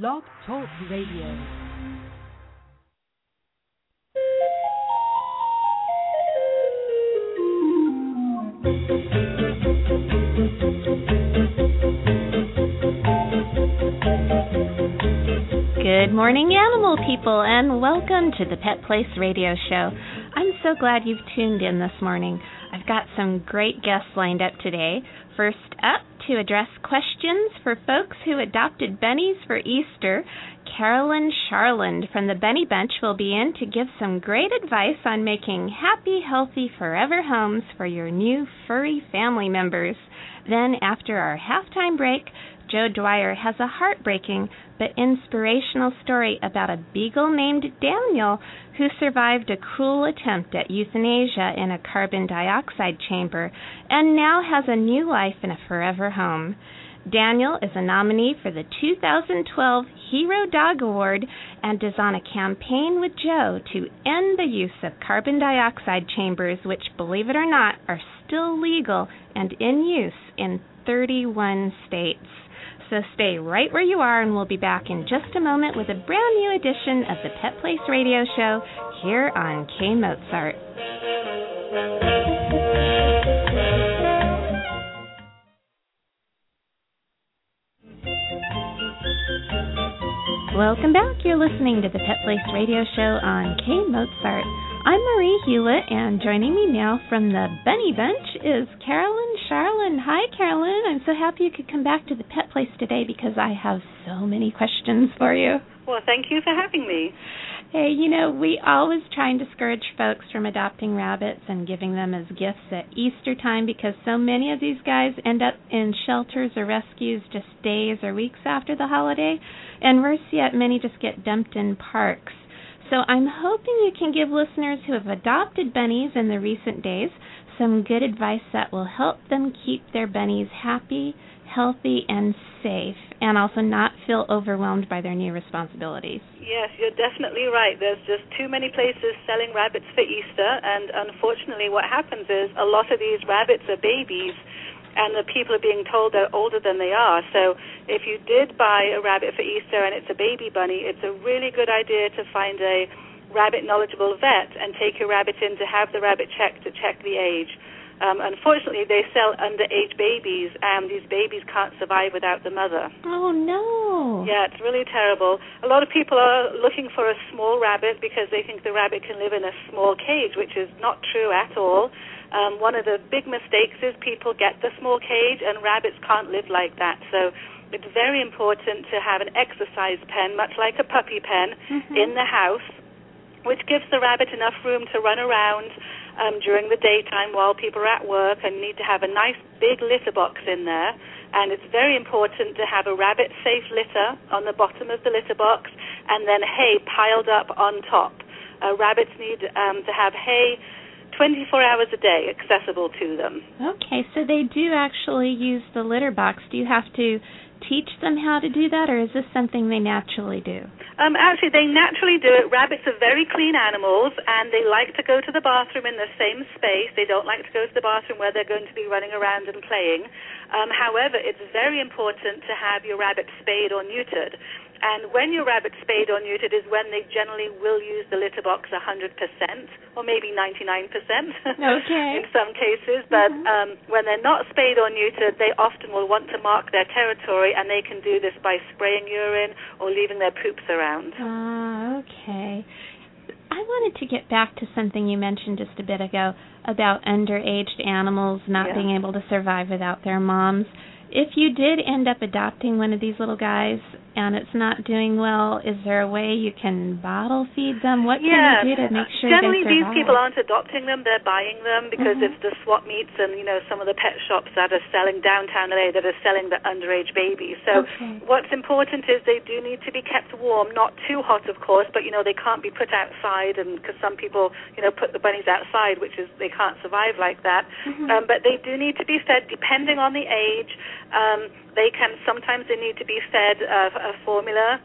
Blog Talk Radio. Good morning, animal people, and welcome to the Pet Place Radio Show. I'm so glad you've tuned in this morning. I've got some great guests lined up today. First up, to address questions for folks who adopted bennies for Easter, Carolyn Charland from the Bunny Bunch will be in to give some great advice on making happy, healthy, forever homes for your new furry family members. Then, after our halftime break, Joe Dwyer has a heartbreaking but inspirational story about a beagle named Daniel who survived a cruel attempt at euthanasia in a carbon dioxide chamber and now has a new life in a forever home. Daniel is a nominee for the 2012 Hero Dog Award and is on a campaign with Joe to end the use of carbon dioxide chambers, which, believe it or not, are still legal and in use in 31 states. So stay right where you are, and we'll be back in just a moment with a brand new edition of the Pet Place Radio Show here on K Mozart. Welcome back. You're listening to the Pet Place Radio Show on K Mozart. I'm Marie Hulett, and joining me now from the Bunny Bunch is Carolyn Charland. Hi, Carolyn. I'm so happy you could come back to the Pet Place today because I have so many questions for you. Well, thank you for having me. Hey, you know, we always try and discourage folks from adopting rabbits and giving them as gifts at Easter time because so many of these guys end up in shelters or rescues just days or weeks after the holiday. And worse yet, many just get dumped in parks. So I'm hoping you can give listeners who have adopted bunnies in the recent days some good advice that will help them keep their bunnies happy, healthy, and safe, and also not feel overwhelmed by their new responsibilities. Yes, you're definitely right. There's just too many places selling rabbits for Easter, and unfortunately, what happens is a lot of these rabbits are babies and the people are being told they're older than they are. So if you did buy a rabbit for Easter and it's a baby bunny, it's a really good idea to find a rabbit knowledgeable vet and take your rabbit in to have the rabbit checked to check the age. Um, unfortunately, they sell underage babies, and these babies can't survive without the mother. Oh no! Yeah, it's really terrible. A lot of people are looking for a small rabbit because they think the rabbit can live in a small cage, which is not true at all. Um, one of the big mistakes is people get the small cage, and rabbits can't live like that. So it's very important to have an exercise pen, much like a puppy pen, mm-hmm. in the house, which gives the rabbit enough room to run around um, during the daytime while people are at work and need to have a nice big litter box in there. And it's very important to have a rabbit safe litter on the bottom of the litter box and then hay piled up on top. Uh, rabbits need um, to have hay 24 hours a day accessible to them. Okay, so they do actually use the litter box. Do you have to teach them how to do that, or is this something they naturally do? Um, actually, they naturally do it. Rabbits are very clean animals, and they like to go to the bathroom in the same space. They don't like to go to the bathroom where they're going to be running around and playing. Um, however, it's very important to have your rabbit spayed or neutered. And when your rabbit's spayed or neutered is when they generally will use the litter box 100% or maybe 99% okay. in some cases. But mm-hmm. um, when they're not spayed or neutered, they often will want to mark their territory, and they can do this by spraying urine or leaving their poops around. Ah, okay. I wanted to get back to something you mentioned just a bit ago about underaged animals not Yeah. being able to survive without their moms. If you did end up adopting one of these little guys and it's not doing well, is there a way you can bottle feed them? What can yeah. you do to make sure Generally, these people aren't adopting them; they're buying them because Mhm. it's the swap meets and you know some of the pet shops that are selling downtown LA that are selling the underage babies. So Okay. what's important is they do need to be kept warm, not too hot, of course, but you know they can't be put outside, and because some people you know put the bunnies outside, which is they can't survive like that. Mhm. Um, but they do need to be fed depending on the age. Um, they can sometimes they need to be fed uh, a formula,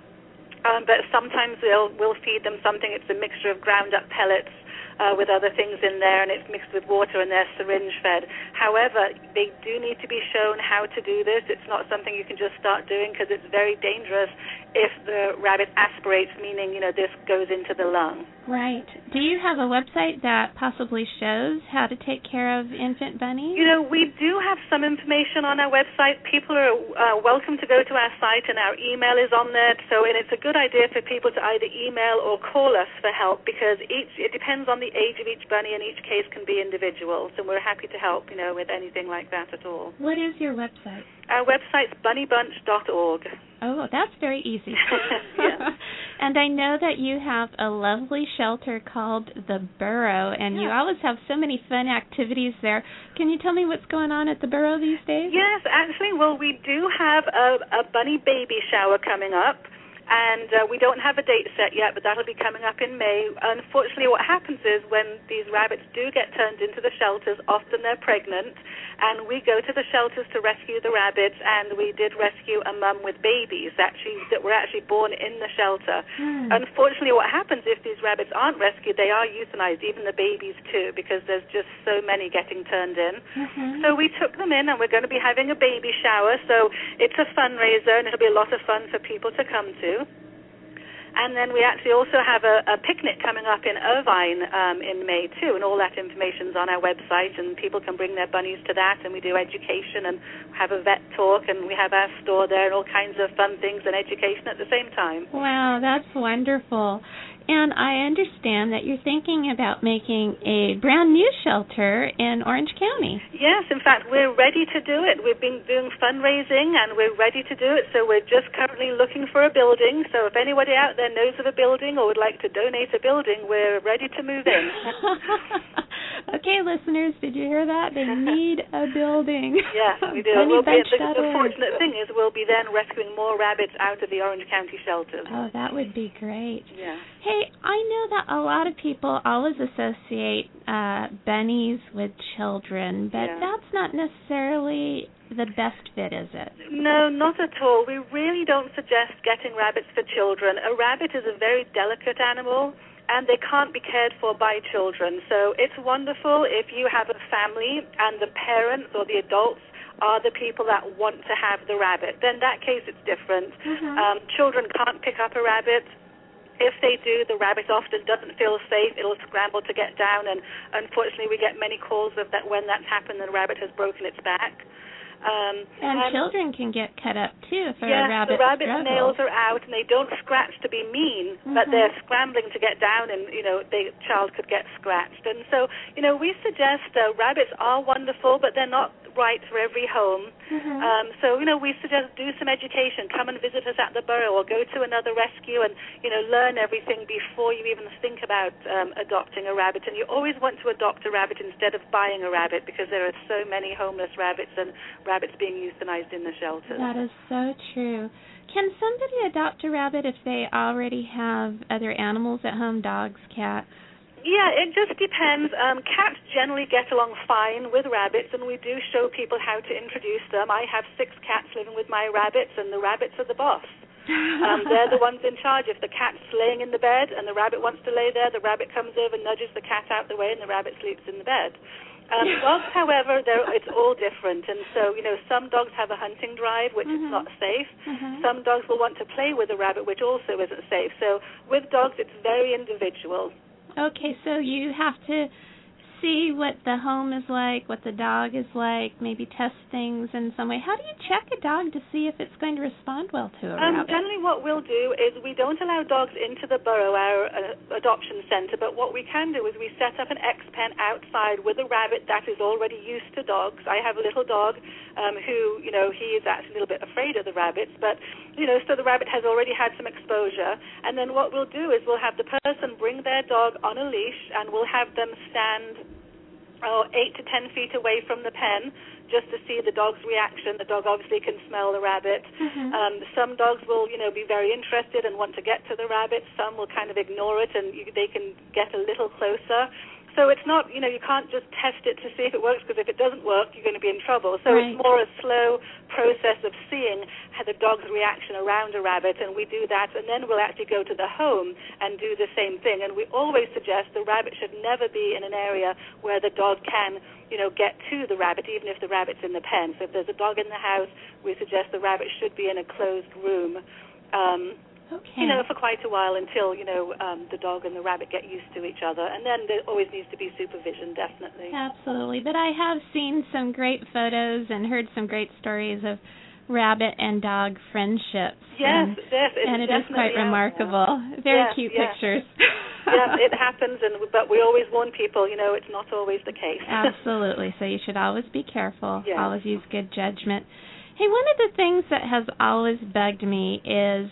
um, but sometimes they'll we'll feed them something. It's a mixture of ground up pellets uh, with other things in there, and it's mixed with water, and they're syringe fed. However, they do need to be shown how to do this. It's not something you can just start doing because it's very dangerous if the rabbit aspirates, meaning you know this goes into the lung. Right. Do you have a website that possibly shows how to take care of infant bunnies? You know, we do have some information on our website. People are uh, welcome to go to our site, and our email is on there. So, and it's a good idea for people to either email or call us for help because each it depends on the age of each bunny, and each case can be individual. So, we're happy to help. You know, with anything like that at all. What is your website? Our website's bunnybunch.org. Oh, that's very easy. yeah. and I know that you have a lovely shelter called the Burrow, and yeah. you always have so many fun activities there. Can you tell me what's going on at the Burrow these days? Yes, actually, well, we do have a, a bunny baby shower coming up and uh, we don't have a date set yet, but that'll be coming up in May. Unfortunately, what happens is when these rabbits do get turned into the shelters, often they're pregnant, and we go to the shelters to rescue the rabbits, and we did rescue a mum with babies actually that were actually born in the shelter. Hmm. Unfortunately, what happens if these rabbits aren't rescued, they are euthanized, even the babies too, because there's just so many getting turned in. Mm-hmm. So we took them in, and we're going to be having a baby shower. So it's a fundraiser, and it'll be a lot of fun for people to come to. And then we actually also have a, a picnic coming up in Irvine um, in May too, and all that information's on our website, and people can bring their bunnies to that. And we do education and have a vet talk, and we have our store there, and all kinds of fun things and education at the same time. Wow, that's wonderful. And I understand that you're thinking about making a brand new shelter in Orange County. Yes, in fact, we're ready to do it. We've been doing fundraising and we're ready to do it. So we're just currently looking for a building. So if anybody out there knows of a building or would like to donate a building, we're ready to move in. okay, listeners, did you hear that? They need a building. Yes, we do. We'll be, the, the fortunate thing is we'll be then rescuing more rabbits out of the Orange County shelters. Oh, that would be great. Yeah. Hey, I know that a lot of people always associate uh bunnies with children, but Yeah. that's not necessarily the best fit, is it? No, not at all. We really don't suggest getting rabbits for children. A rabbit is a very delicate animal and they can't be cared for by children. So it's wonderful if you have a family and the parents or the adults are the people that want to have the rabbit. Then in that case it's different. Mhm. Um, children can't pick up a rabbit. If they do, the rabbit often doesn't feel safe. It'll scramble to get down, and unfortunately, we get many calls of that when that's happened. The rabbit has broken its back. Um, And um, children can get cut up too if a Yes, rabbit the rabbit's struggles. nails are out, and they don't scratch to be mean, but Mhm. they're scrambling to get down, and you know the child could get scratched. And so, you know, we suggest uh, rabbits are wonderful, but they're not right for every home. Mhm. Um, so, you know, we suggest do some education. Come and visit us at the Burrow, or go to another rescue, and you know, learn everything before you even think about um, adopting a rabbit. And you always want to adopt a rabbit instead of buying a rabbit, because there are so many homeless rabbits and rabbits being euthanized in the shelters. That is so true. Can somebody adopt a rabbit if they already have other animals at home, dogs, cats? Yeah, it just depends. Um, cats generally get along fine with rabbits, and we do show people how to introduce them. I have six cats living with my rabbits, and the rabbits are the boss. Um, they're the ones in charge. If the cat's laying in the bed and the rabbit wants to lay there, the rabbit comes over, nudges the cat out the way, and the rabbit sleeps in the bed. Um, dogs, however, they're, it's all different, and so you know some dogs have a hunting drive, which Mhm. is not safe. Mhm. Some dogs will want to play with a rabbit, which also isn't safe. So with dogs, it's very individual. Okay, so you have to see what the home is like, what the dog is like, maybe test things in some way. How do you check a dog to see if it's going to respond well to a Um, rabbit? generally, what we'll do is we don't allow dogs into the burrow, our uh, adoption center, but what we can do is we set up an X pen outside with a rabbit that is already used to dogs. I have a little dog um, who, you know, he is actually a little bit afraid of the rabbits, but, you know, so the rabbit has already had some exposure. And then what we'll do is we'll have the person bring their dog on a leash and we'll have them stand oh, eight to ten feet away from the pen just to see the dog's reaction. The dog obviously can smell the rabbit. Mhm. Um, some dogs will, you know, be very interested and want to get to the rabbit. Some will kind of ignore it and you, they can get a little closer. So it's not, you know, you can't just test it to see if it works because if it doesn't work, you're going to be in trouble. So Right. it's more a slow process of seeing how the dog's reaction around a rabbit, and we do that, and then we'll actually go to the home and do the same thing. And we always suggest the rabbit should never be in an area where the dog can, you know, get to the rabbit, even if the rabbit's in the pen. So if there's a dog in the house, we suggest the rabbit should be in a closed room. Um, Okay. You know, for quite a while until you know um, the dog and the rabbit get used to each other, and then there always needs to be supervision, definitely. Absolutely. But I have seen some great photos and heard some great stories of rabbit and dog friendships. Yes, and, yes, it and it is quite definitely remarkable. Very Yeah, cute yeah. pictures. yeah, it happens, and but we always warn people. You know, it's not always the case. Absolutely. So you should always be careful. Yeah. Always use good judgment. Hey, one of the things that has always bugged me is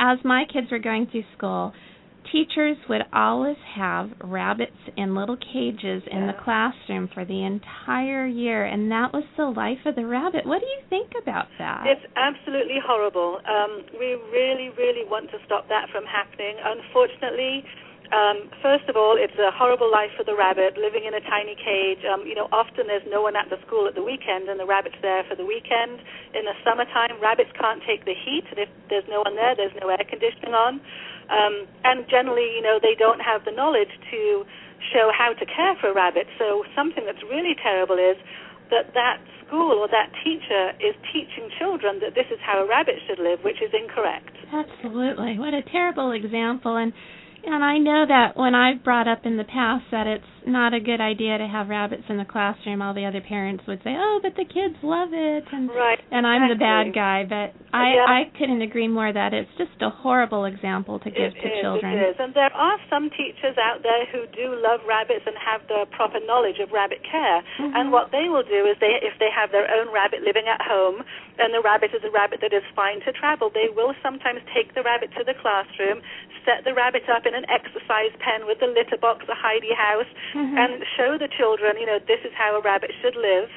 as my kids were going through school, teachers would always have rabbits in little cages in the classroom for the entire year, and that was the life of the rabbit. What do you think about that? It's absolutely horrible. Um, we really, really want to stop that from happening. Unfortunately, um, first of all, it's a horrible life for the rabbit living in a tiny cage. Um, you know, often there's no one at the school at the weekend, and the rabbit's there for the weekend. In the summertime, rabbits can't take the heat, and if there's no one there, there's no air conditioning on. Um, and generally, you know, they don't have the knowledge to show how to care for a rabbit. So something that's really terrible is that that school or that teacher is teaching children that this is how a rabbit should live, which is incorrect. Absolutely. What a terrible example and and I know that when I've brought up in the past that it's not a good idea to have rabbits in the classroom, all the other parents would say, "Oh, but the kids love it." And Right. and I'm the bad guy, but I Yeah. I couldn't agree more that it's just a horrible example to give It to is, children. It is. And there are some teachers out there who do love rabbits and have the proper knowledge of rabbit care. Mhm. And what they will do is they if they have their own rabbit living at home and the rabbit is a rabbit that is fine to travel, they will sometimes take the rabbit to the classroom, set the rabbit up in an exercise pen with the litter box, a hidey house, Mhm. and show the children, you know, this is how a rabbit should live.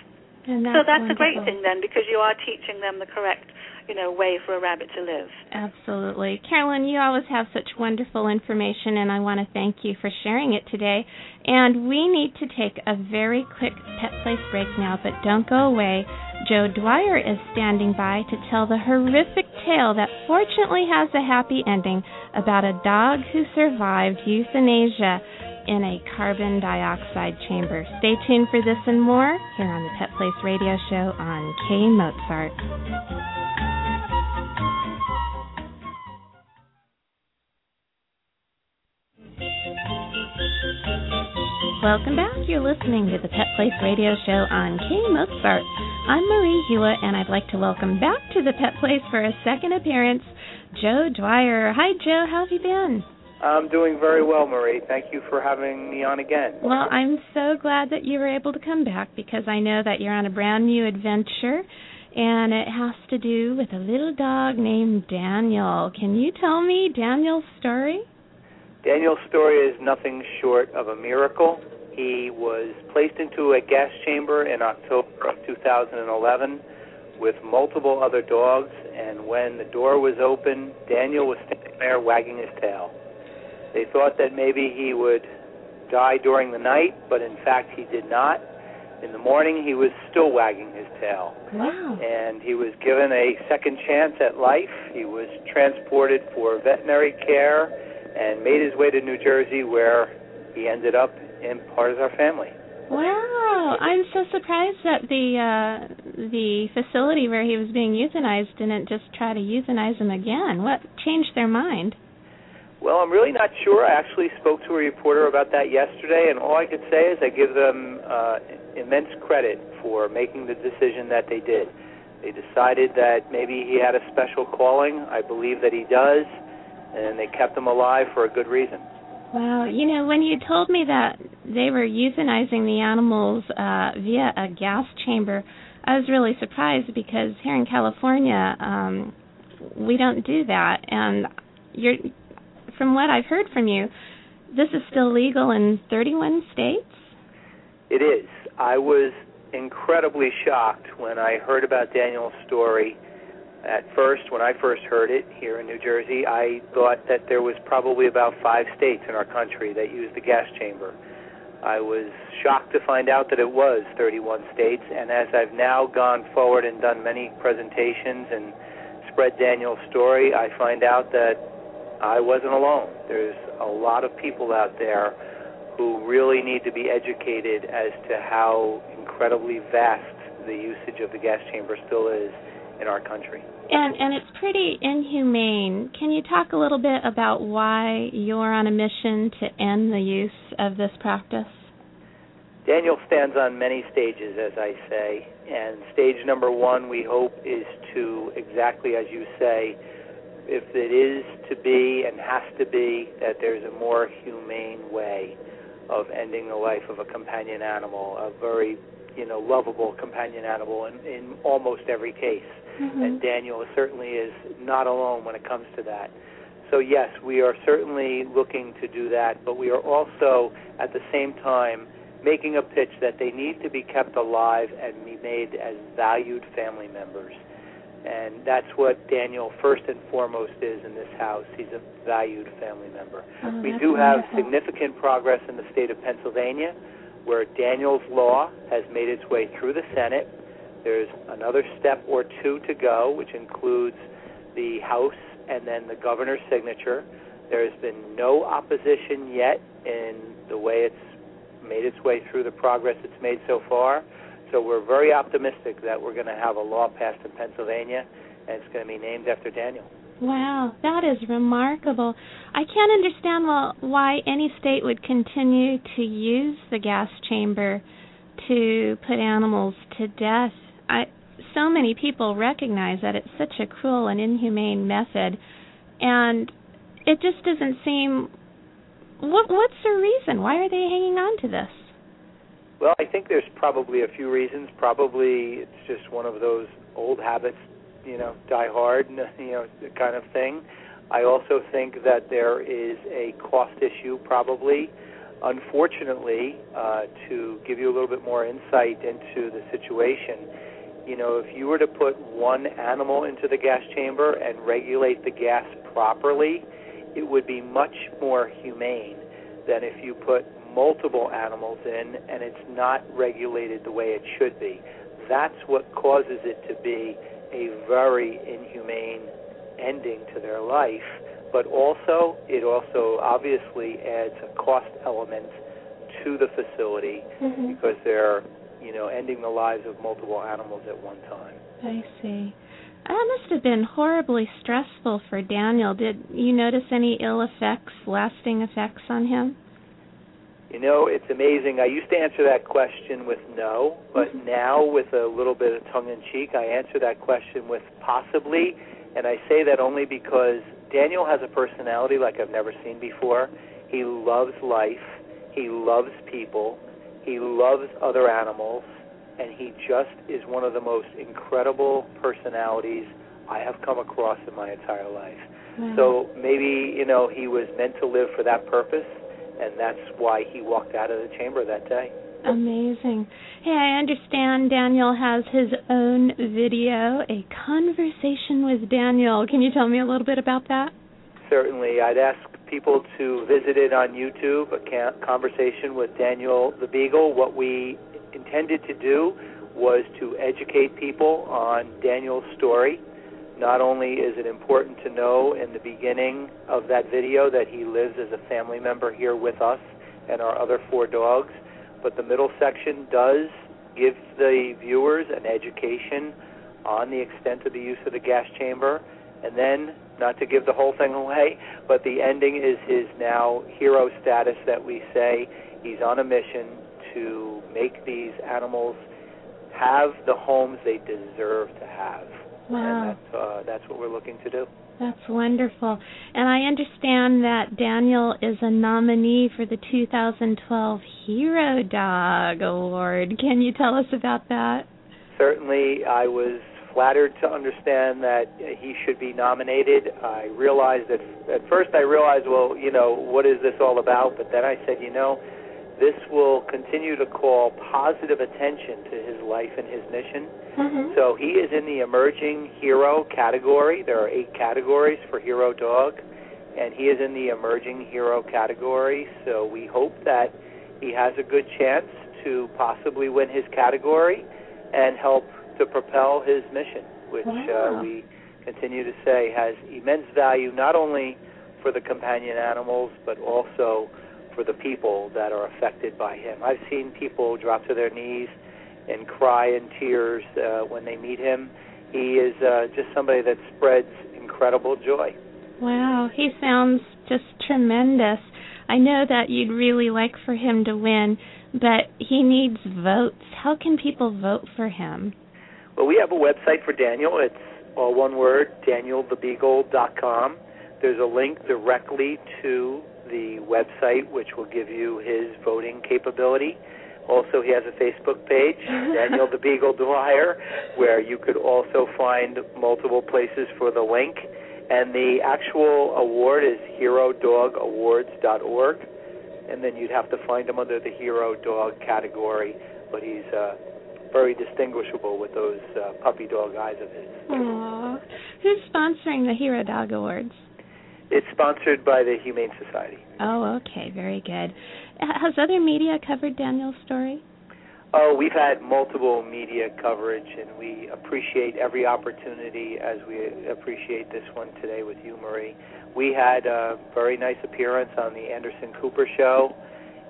So that's a great thing then because you are teaching them the correct, you know, way for a rabbit to live. Absolutely. Carolyn, you always have such wonderful information, and I want to thank you for sharing it today. And we need to take a very quick Pet Place break now, but don't go away. Joe Dwyer is standing by to tell the horrific tale that fortunately has a happy ending about a dog who survived euthanasia in a carbon dioxide chamber. Stay tuned for this and more here on the Pet Place Radio Show on K Mozart. Welcome back. You're listening to the Pet Place Radio Show on K Mozart. I'm Marie Hulett, and I'd like to welcome back to the Pet Place for a second appearance, Joe Dwyer. Hi, Joe. How have you been? I'm doing very well, Marie. Thank you for having me on again. Well, I'm so glad that you were able to come back because I know that you're on a brand new adventure, and it has to do with a little dog named Daniel. Can you tell me Daniel's story? Daniel's story is nothing short of a miracle. He was placed into a gas chamber in October of 2011 with multiple other dogs, and when the door was open, Daniel was standing there wagging his tail. They thought that maybe he would die during the night, but in fact he did not. In the morning, he was still wagging his tail. Wow. and he was given a second chance at life. He was transported for veterinary care and made his way to New Jersey, where he ended up in part of our family. Wow, I'm so surprised that the uh the facility where he was being euthanized didn't just try to euthanize him again. What changed their mind? Well, I'm really not sure. I actually spoke to a reporter about that yesterday, and all I could say is I give them uh, immense credit for making the decision that they did. They decided that maybe he had a special calling. I believe that he does, and they kept him alive for a good reason. Wow, you know, when you told me that they were euthanizing the animals uh via a gas chamber, I was really surprised because here in California, um we don't do that and you're from what I've heard from you, this is still legal in 31 states? It is. I was incredibly shocked when I heard about Daniel's story. At first, when I first heard it here in New Jersey, I thought that there was probably about five states in our country that used the gas chamber. I was shocked to find out that it was 31 states, and as I've now gone forward and done many presentations and spread Daniel's story, I find out that I wasn't alone. There's a lot of people out there who really need to be educated as to how incredibly vast the usage of the gas chamber still is in our country. And and it's pretty inhumane. Can you talk a little bit about why you're on a mission to end the use of this practice? Daniel stands on many stages, as I say, and stage number one, we hope, is to exactly as you say, if it is to be and has to be, that there's a more humane way of ending the life of a companion animal, a very you know lovable companion animal in, in almost every case. Mm-hmm. And Daniel certainly is not alone when it comes to that. So yes, we are certainly looking to do that, but we are also at the same time making a pitch that they need to be kept alive and be made as valued family members. And that's what Daniel first and foremost is in this house. He's a valued family member. Oh, we do have wonderful. significant progress in the state of Pennsylvania where Daniel's law has made its way through the Senate. There's another step or two to go, which includes the House and then the governor's signature. There has been no opposition yet in the way it's made its way through the progress it's made so far. So we're very optimistic that we're going to have a law passed in Pennsylvania, and it's going to be named after Daniel. Wow, that is remarkable. I can't understand well, why any state would continue to use the gas chamber to put animals to death. I so many people recognize that it's such a cruel and inhumane method and it just doesn't seem what what's the reason? Why are they hanging on to this? Well, I think there's probably a few reasons. Probably it's just one of those old habits, you know, die hard, you know, kind of thing. I also think that there is a cost issue, probably. Unfortunately, uh, to give you a little bit more insight into the situation, you know, if you were to put one animal into the gas chamber and regulate the gas properly, it would be much more humane than if you put multiple animals in and it's not regulated the way it should be. That's what causes it to be a very inhumane ending to their life, but also it also obviously adds a cost element to the facility Mm-hmm. because they're, you know, ending the lives of multiple animals at one time. I see. That must have been horribly stressful for Daniel. Did you notice any ill effects, lasting effects on him? You know, it's amazing. I used to answer that question with no, but mm-hmm. now with a little bit of tongue in cheek, I answer that question with possibly, and I say that only because Daniel has a personality like I've never seen before. He loves life, he loves people, he loves other animals, and he just is one of the most incredible personalities I have come across in my entire life. Wow. So maybe, you know, he was meant to live for that purpose, and that's why he walked out of the chamber that day. Amazing. Hey, I understand Daniel has his own video, a conversation with Daniel. Can you tell me a little bit about that? Certainly, I'd ask people to visit it on YouTube, a conversation with Daniel the Beagle. What we intended to do was to educate people on Daniel's story. Not only is it important to know in the beginning of that video that he lives as a family member here with us and our other four dogs, but the middle section does give the viewers an education on the extent of the use of the gas chamber. And then, not to give the whole thing away, but the ending is his now hero status that we say he's on a mission to make these animals have the homes they deserve to have. Wow. And that's, uh, that's what we're looking to do. That's wonderful. And I understand that Daniel is a nominee for the 2012 Hero Dog Award. Can you tell us about that? Certainly, I was flattered to understand that he should be nominated. I realized that at first I realized, well, you know, what is this all about? But then I said, you know, this will continue to call positive attention to his life and his mission. Mm-hmm. So he is in the emerging hero category. There are eight categories for hero dog, and he is in the emerging hero category. So we hope that he has a good chance to possibly win his category and help to propel his mission, which Wow. uh, we continue to say has immense value not only for the companion animals but also for the people that are affected by him. I've seen people drop to their knees and cry in tears uh, when they meet him. he is uh, just somebody that spreads incredible joy. Wow, he sounds just tremendous. I know that you'd really like for him to win, but he needs votes. How can people vote for him? Well, we have a website for Daniel. It's all one word, danielthebeagle.com. There's a link directly to the website, which will give you his voting capability. Also, he has a Facebook page, Daniel the Beagle Dwyer, where you could also find multiple places for the link. And the actual award is herodogawards.org. And then you'd have to find him under the Hero Dog category, but he's uh, very distinguishable with those uh, puppy dog eyes of his. Aww. Who's sponsoring the Hero Dog Awards? It's sponsored by the Humane Society. Oh, okay, very good. Has other media covered Daniel's story? Oh, we've had multiple media coverage, and we appreciate every opportunity as we appreciate this one today with you, Marie. We had a very nice appearance on the Anderson Cooper Show,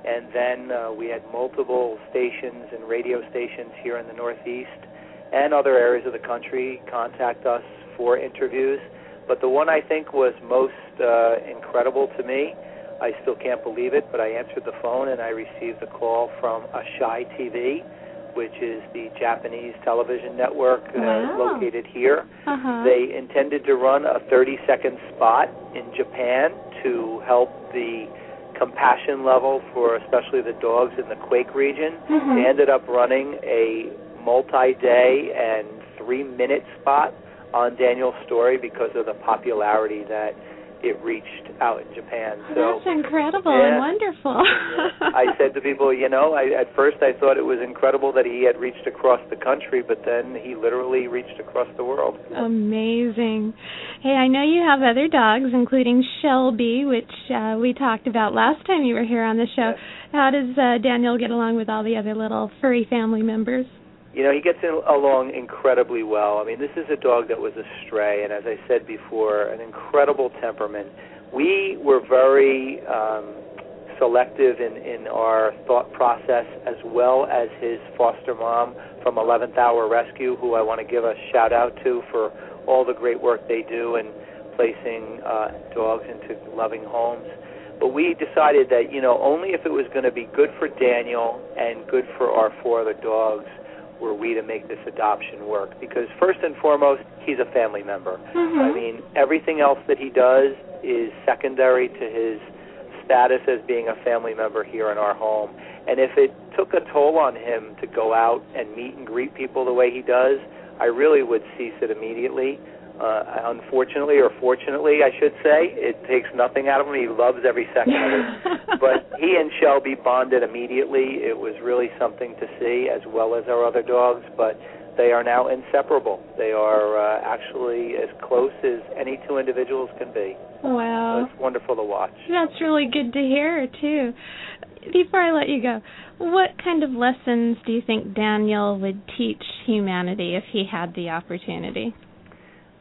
and then uh, we had multiple stations and radio stations here in the Northeast and other areas of the country contact us for interviews. But the one I think was most uh, incredible to me I still can't believe it, but I answered the phone and I received a call from Asahi TV, which is the Japanese television network uh, wow. located here. Uh-huh. They intended to run a 30 second spot in Japan to help the compassion level for especially the dogs in the Quake region. Mhm. They ended up running a multi day and three minute spot on Daniel's story because of the popularity that it reached out in Japan. So that's incredible yeah, and wonderful. I said to people, you know, I, at first I thought it was incredible that he had reached across the country, but then he literally reached across the world. Amazing. Hey, I know you have other dogs, including Shelby, which uh, we talked about last time you were here on the show. Yes. How does uh, Daniel get along with all the other little furry family members? You know, he gets in, along incredibly well. I mean, this is a dog that was a stray, and as I said before, an incredible temperament. We were very um, selective in, in our thought process, as well as his foster mom from 11th Hour Rescue, who I want to give a shout out to for all the great work they do in placing uh, dogs into loving homes. But we decided that, you know, only if it was going to be good for Daniel and good for our four other dogs were we to make this adoption work. Because first and foremost, he's a family member. Mhm. I mean, everything else that he does is secondary to his status as being a family member here in our home. And if it took a toll on him to go out and meet and greet people the way he does, I really would cease it immediately. Uh, unfortunately, or fortunately, I should say, it takes nothing out of him. He loves every second of it. but he and Shelby bonded immediately. It was really something to see, as well as our other dogs. But they are now inseparable. They are uh, actually as close as any two individuals can be. Wow. So it's wonderful to watch. That's really good to hear, too. Before I let you go, what kind of lessons do you think Daniel would teach humanity if he had the opportunity?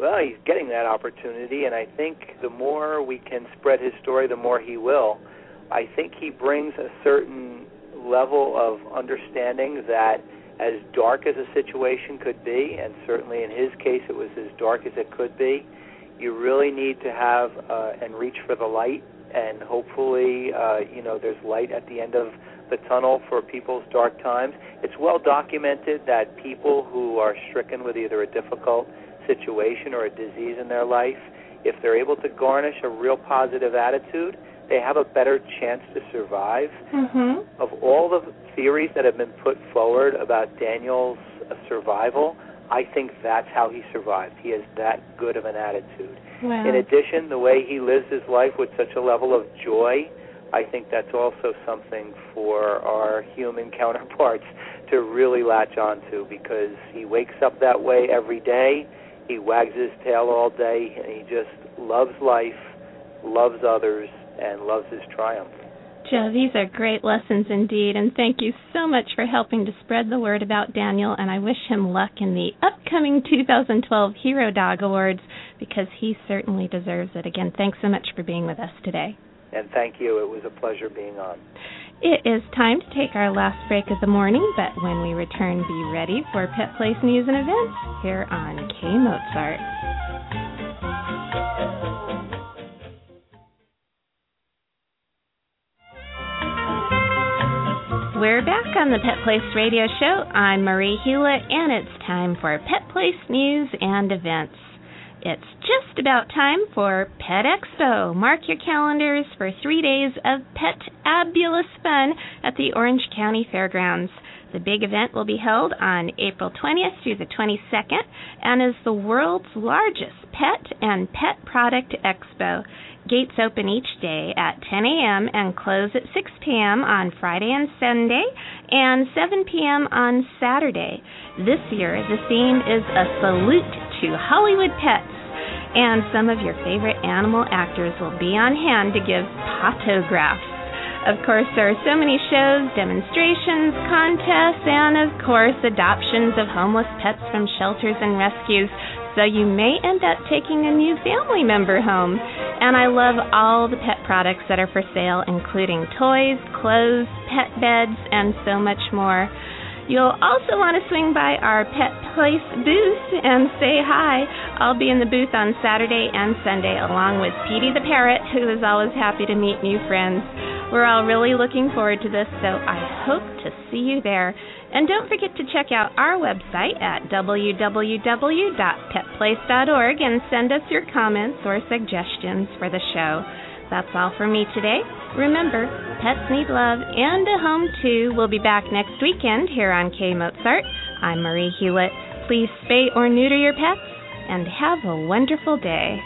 Well, he's getting that opportunity, and I think the more we can spread his story, the more he will. I think he brings a certain level of understanding that as dark as a situation could be, and certainly in his case it was as dark as it could be, you really need to have uh, and reach for the light, and hopefully, uh, you know, there's light at the end of the tunnel for people's dark times. It's well documented that people who are stricken with either a difficult situation or a disease in their life, if they're able to garnish a real positive attitude, they have a better chance to survive. Mm-hmm. Of all the theories that have been put forward about Daniel's uh, survival, I think that's how he survived. He has that good of an attitude. Wow. In addition, the way he lives his life with such a level of joy, I think that's also something for our human counterparts to really latch onto because he wakes up that way every day. He wags his tail all day and he just loves life, loves others, and loves his triumph. Joe, these are great lessons indeed, and thank you so much for helping to spread the word about Daniel. And I wish him luck in the upcoming 2012 Hero Dog Awards because he certainly deserves it. Again, thanks so much for being with us today. And thank you. It was a pleasure being on. It is time to take our last break of the morning, but when we return, be ready for Pet Place news and events here on K Mozart. We're back on the Pet Place Radio Show. I'm Marie Hulett, and it's time for Pet Place news and events. It's just about time for Pet Expo. Mark your calendars for three days of pet abulous fun at the Orange County Fairgrounds. The big event will be held on April 20th through the 22nd and is the world's largest pet and pet product expo. Gates open each day at 10 a.m. and close at 6 p.m. on Friday and Sunday and 7 p.m. on Saturday. This year, the theme is a salute to Hollywood pets and some of your favorite animal actors will be on hand to give photographs. Of course, there are so many shows, demonstrations, contests, and of course, adoptions of homeless pets from shelters and rescues. So you may end up taking a new family member home. And I love all the pet products that are for sale, including toys, clothes, pet beds, and so much more. You'll also want to swing by our Pet Place booth and say hi. I'll be in the booth on Saturday and Sunday along with Petey the Parrot, who is always happy to meet new friends. We're all really looking forward to this, so I hope to see you there. And don't forget to check out our website at www.petplace.org and send us your comments or suggestions for the show. That's all for me today. Remember, pets need love and a home too. We'll be back next weekend here on K Mozart. I'm Marie Hulett. Please spay or neuter your pets and have a wonderful day.